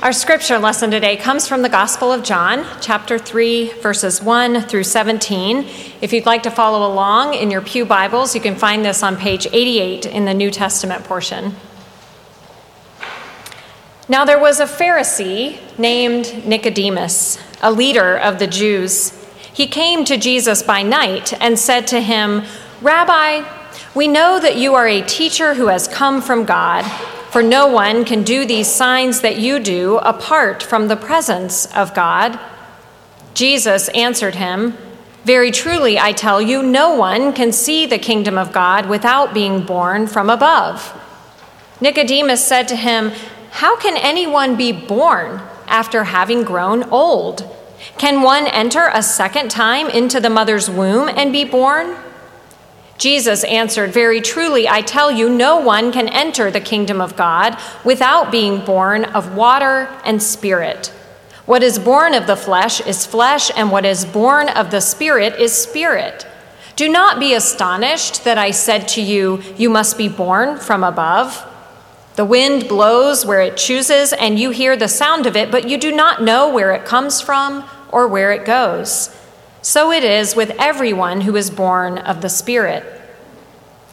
Our scripture lesson today comes from the Gospel of John, chapter 3, verses 1 through 17. If you'd like to follow along in your Pew Bibles, you can find this on page 88 in the New Testament portion. Now there was a Pharisee named Nicodemus, a leader of the Jews. He came to Jesus by night and said to him, Rabbi, we know that you are a teacher who has come from God. For no one can do these signs that you do apart from the presence of God. Jesus answered him, Very truly, I tell you, no one can see the kingdom of God without being born from above. Nicodemus said to him, How can anyone be born after having grown old? Can one enter a second time into the mother's womb and be born? Jesus answered, Very truly, I tell you, no one can enter the kingdom of God without being born of water and spirit. What is born of the flesh is flesh, and what is born of the spirit is spirit. Do not be astonished that I said to you, You must be born from above. The wind blows where it chooses, and you hear the sound of it, but you do not know where it comes from or where it goes. So it is with everyone who is born of the Spirit.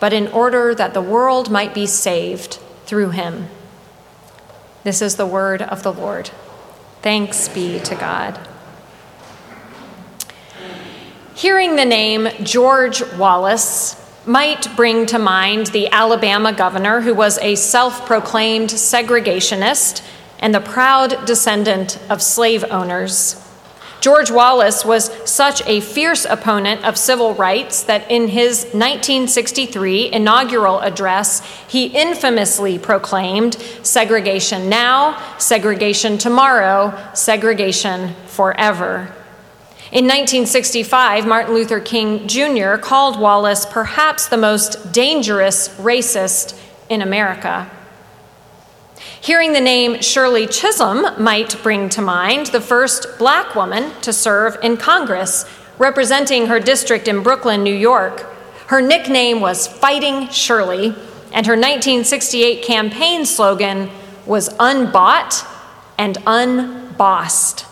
but in order that the world might be saved through him. This is the word of the Lord. Thanks be to God. Hearing the name George Wallace might bring to mind the Alabama governor who was a self proclaimed segregationist and the proud descendant of slave owners. George Wallace was such a fierce opponent of civil rights that in his 1963 inaugural address, he infamously proclaimed segregation now, segregation tomorrow, segregation forever. In 1965, Martin Luther King Jr. called Wallace perhaps the most dangerous racist in America. Hearing the name Shirley Chisholm might bring to mind the first black woman to serve in Congress, representing her district in Brooklyn, New York. Her nickname was Fighting Shirley, and her 1968 campaign slogan was Unbought and Unbossed.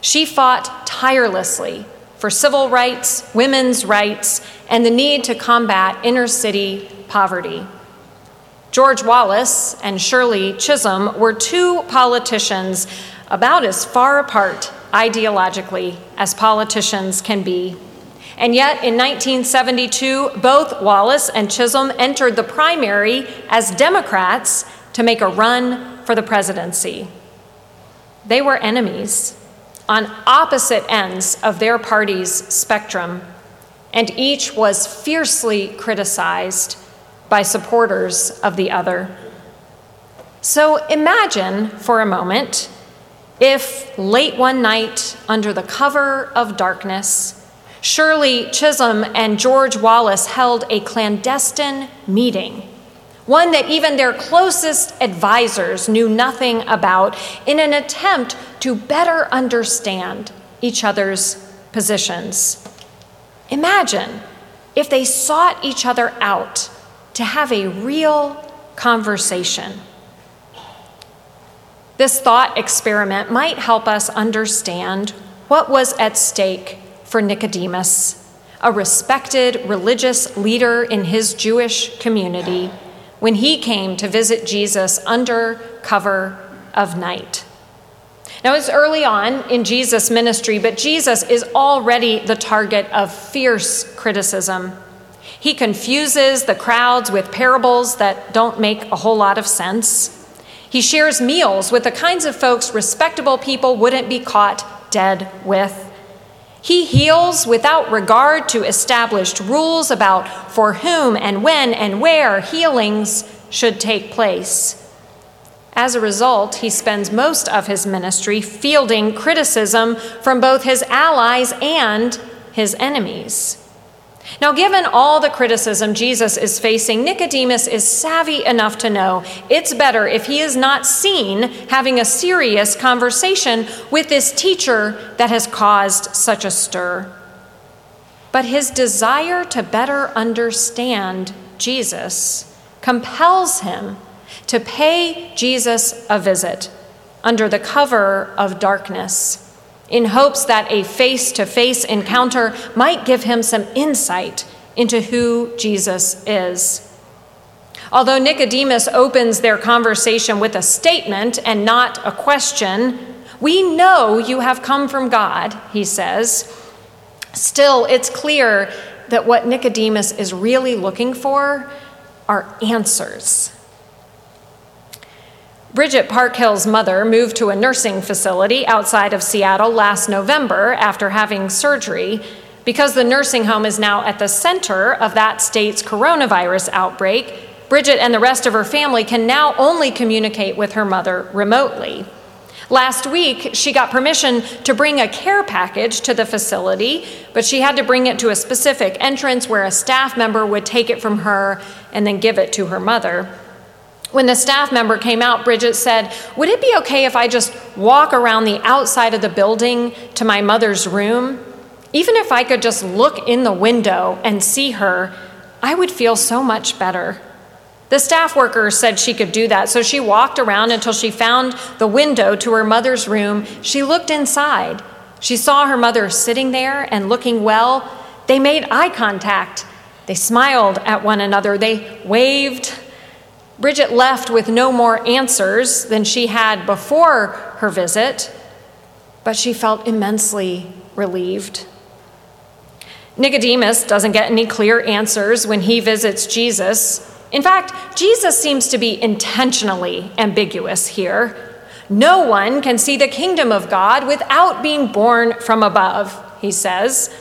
She fought tirelessly for civil rights, women's rights, and the need to combat inner city poverty. George Wallace and Shirley Chisholm were two politicians about as far apart ideologically as politicians can be. And yet, in 1972, both Wallace and Chisholm entered the primary as Democrats to make a run for the presidency. They were enemies on opposite ends of their party's spectrum, and each was fiercely criticized by supporters of the other. So imagine for a moment if late one night, under the cover of darkness, Shirley Chisholm and George Wallace held a clandestine meeting, one that even their closest advisors knew nothing about, in an attempt to better understand each other's positions. Imagine if they sought each other out to have a real conversation. This thought experiment might help us understand what was at stake for Nicodemus, a respected religious leader in his Jewish community, when he came to visit Jesus under cover of night. Now, it's early on in Jesus' ministry, but Jesus is already the target of fierce criticism. He confuses the crowds with parables that don't make a whole lot of sense. He shares meals with the kinds of folks respectable people wouldn't be caught dead with. He heals without regard to established rules about for whom and when and where healings should take place. As a result, he spends most of his ministry fielding criticism from both his allies and his enemies. Now, given all the criticism Jesus is facing, Nicodemus is savvy enough to know it's better if he is not seen having a serious conversation with this teacher that has caused such a stir. But his desire to better understand Jesus compels him to pay Jesus a visit under the cover of darkness in hopes that a face to face encounter might give him some insight into who Jesus is. Although Nicodemus opens their conversation with a statement and not a question, we know you have come from God, he says. Still, it's clear that what Nicodemus is really looking for are answers. Bridget Parkhill's mother moved to a nursing facility outside of Seattle last November after having surgery. Because the nursing home is now at the center of that state's coronavirus outbreak, Bridget and the rest of her family can now only communicate with her mother remotely. Last week, she got permission to bring a care package to the facility, but she had to bring it to a specific entrance where a staff member would take it from her and then give it to her mother. When the staff member came out, Bridget said, Would it be okay if I just walk around the outside of the building to my mother's room? Even if I could just look in the window and see her, I would feel so much better. The staff worker said she could do that, so she walked around until she found the window to her mother's room. She looked inside. She saw her mother sitting there and looking well. They made eye contact. They smiled at one another. They waved. Bridget left with no more answers than she had before her visit, but she felt immensely relieved. Nicodemus doesn't get any clear answers when he visits Jesus. In fact, Jesus seems to be intentionally ambiguous here. No one can see the kingdom of God without being born from above, he says.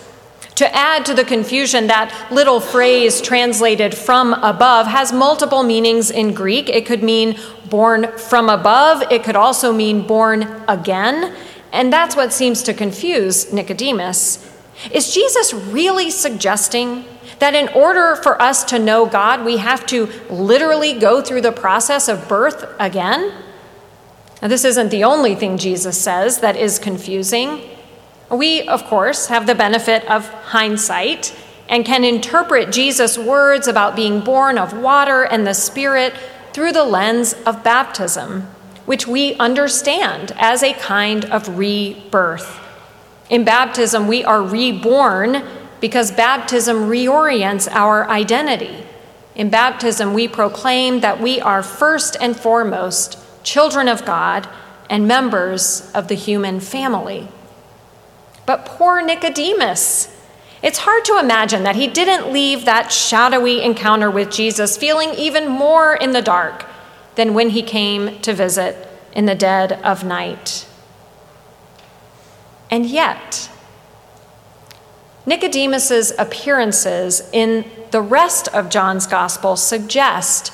To add to the confusion, that little phrase translated from above has multiple meanings in Greek. It could mean born from above, it could also mean born again. And that's what seems to confuse Nicodemus. Is Jesus really suggesting that in order for us to know God, we have to literally go through the process of birth again? Now, this isn't the only thing Jesus says that is confusing. We, of course, have the benefit of hindsight and can interpret Jesus' words about being born of water and the Spirit through the lens of baptism, which we understand as a kind of rebirth. In baptism, we are reborn because baptism reorients our identity. In baptism, we proclaim that we are first and foremost children of God and members of the human family. But poor Nicodemus. It's hard to imagine that he didn't leave that shadowy encounter with Jesus feeling even more in the dark than when he came to visit in the dead of night. And yet, Nicodemus's appearances in the rest of John's gospel suggest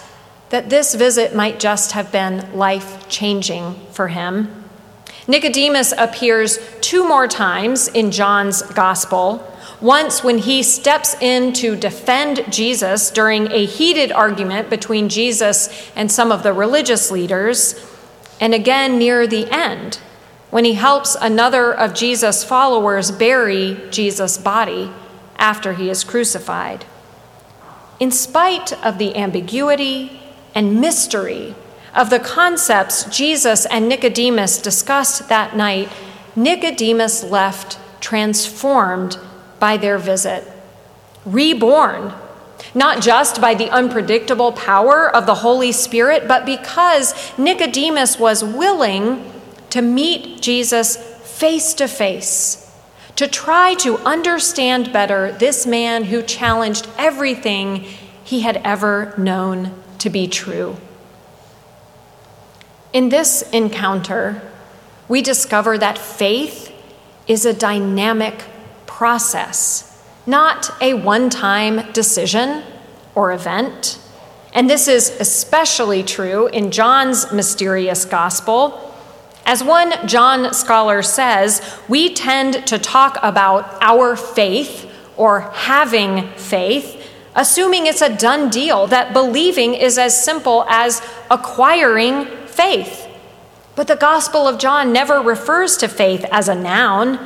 that this visit might just have been life changing for him. Nicodemus appears two more times in John's gospel. Once when he steps in to defend Jesus during a heated argument between Jesus and some of the religious leaders, and again near the end when he helps another of Jesus' followers bury Jesus' body after he is crucified. In spite of the ambiguity and mystery of the concepts Jesus and Nicodemus discussed that night, Nicodemus left transformed by their visit, reborn, not just by the unpredictable power of the Holy Spirit, but because Nicodemus was willing to meet Jesus face to face, to try to understand better this man who challenged everything he had ever known to be true. In this encounter, we discover that faith is a dynamic process, not a one time decision or event. And this is especially true in John's mysterious gospel. As one John scholar says, we tend to talk about our faith or having faith, assuming it's a done deal, that believing is as simple as acquiring faith. But the Gospel of John never refers to faith as a noun.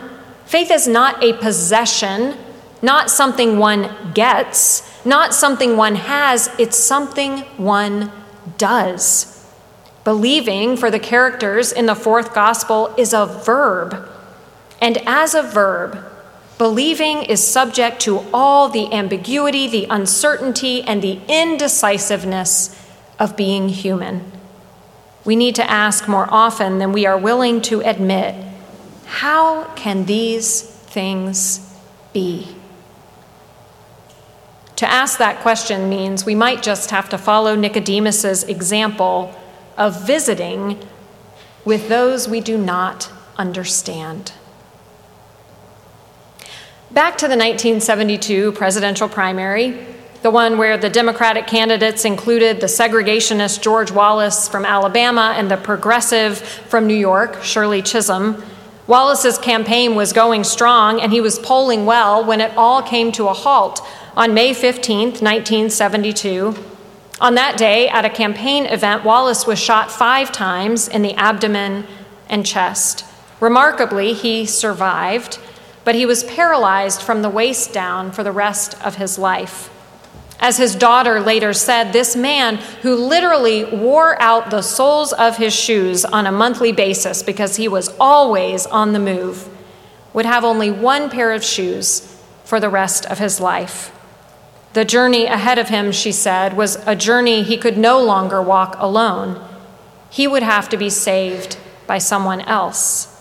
Faith is not a possession, not something one gets, not something one has, it's something one does. Believing for the characters in the fourth Gospel is a verb. And as a verb, believing is subject to all the ambiguity, the uncertainty, and the indecisiveness of being human we need to ask more often than we are willing to admit how can these things be? To ask that question means we might just have to follow Nicodemus's example of visiting with those we do not understand. Back to the 1972 presidential primary, the one where the Democratic candidates included the segregationist George Wallace from Alabama and the progressive from New York, Shirley Chisholm. Wallace's campaign was going strong and he was polling well when it all came to a halt on May 15, 1972. On that day, at a campaign event, Wallace was shot five times in the abdomen and chest. Remarkably, he survived, but he was paralyzed from the waist down for the rest of his life. As his daughter later said, this man who literally wore out the soles of his shoes on a monthly basis because he was always on the move would have only one pair of shoes for the rest of his life. The journey ahead of him, she said, was a journey he could no longer walk alone. He would have to be saved by someone else.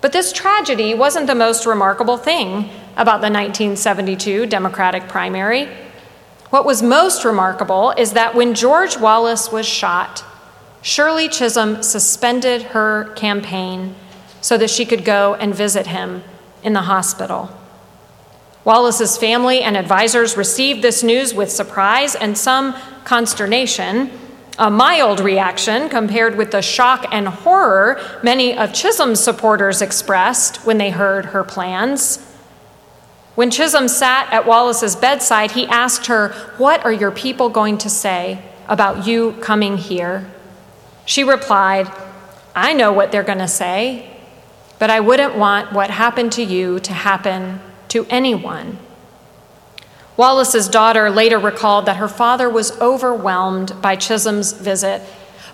But this tragedy wasn't the most remarkable thing about the 1972 Democratic primary. What was most remarkable is that when George Wallace was shot, Shirley Chisholm suspended her campaign so that she could go and visit him in the hospital. Wallace's family and advisors received this news with surprise and some consternation, a mild reaction compared with the shock and horror many of Chisholm's supporters expressed when they heard her plans. When Chisholm sat at Wallace's bedside, he asked her, What are your people going to say about you coming here? She replied, I know what they're going to say, but I wouldn't want what happened to you to happen to anyone. Wallace's daughter later recalled that her father was overwhelmed by Chisholm's visit,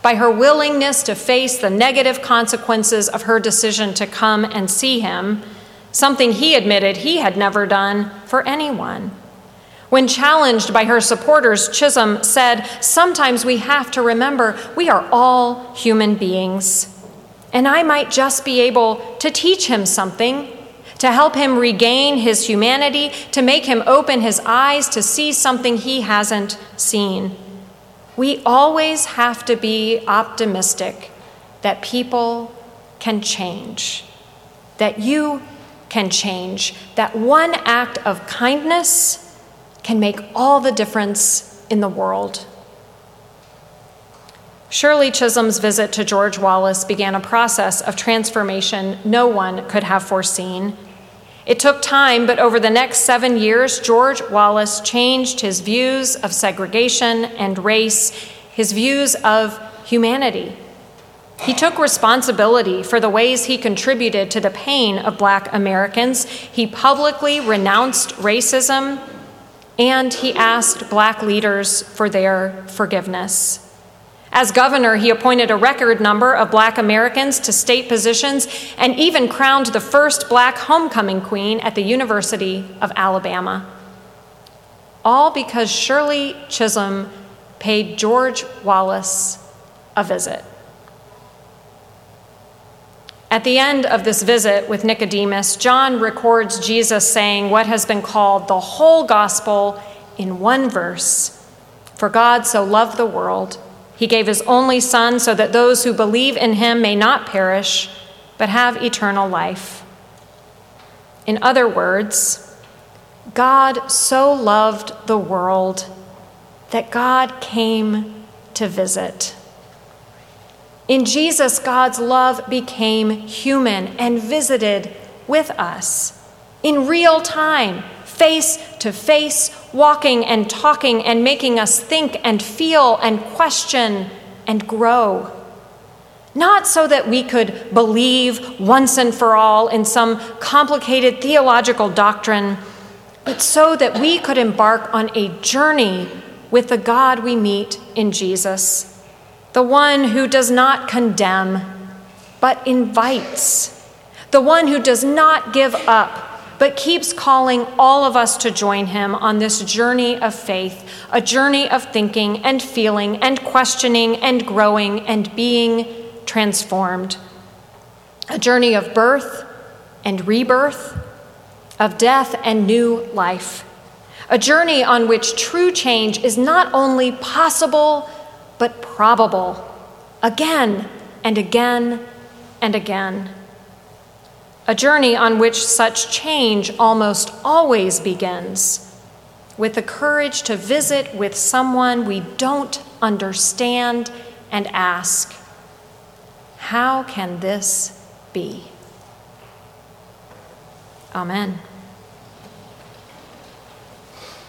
by her willingness to face the negative consequences of her decision to come and see him something he admitted he had never done for anyone. When challenged by her supporters, Chisholm said, Sometimes we have to remember we are all human beings. And I might just be able to teach him something, to help him regain his humanity, to make him open his eyes to see something he hasn't seen. We always have to be optimistic that people can change, that you can change, that one act of kindness can make all the difference in the world. Shirley Chisholm's visit to George Wallace began a process of transformation no one could have foreseen. It took time, but over the next seven years, George Wallace changed his views of segregation and race, his views of humanity. He took responsibility for the ways he contributed to the pain of black Americans. He publicly renounced racism and he asked black leaders for their forgiveness. As governor, he appointed a record number of black Americans to state positions and even crowned the first black homecoming queen at the University of Alabama. All because Shirley Chisholm paid George Wallace a visit. At the end of this visit with Nicodemus, John records Jesus saying what has been called the whole gospel in one verse For God so loved the world, he gave his only Son so that those who believe in him may not perish, but have eternal life. In other words, God so loved the world that God came to visit. In Jesus, God's love became human and visited with us in real time, face to face, walking and talking and making us think and feel and question and grow. Not so that we could believe once and for all in some complicated theological doctrine, but so that we could embark on a journey with the God we meet in Jesus the one who does not condemn, but invites, the one who does not give up, but keeps calling all of us to join him on this journey of faith, a journey of thinking and feeling and questioning and growing and being transformed, a journey of birth and rebirth, of death and new life. A journey on which true change is not only possible, but probable again and again and again. A journey on which such change almost always begins with the courage to visit with someone we don't understand and ask, How can this be? Amen.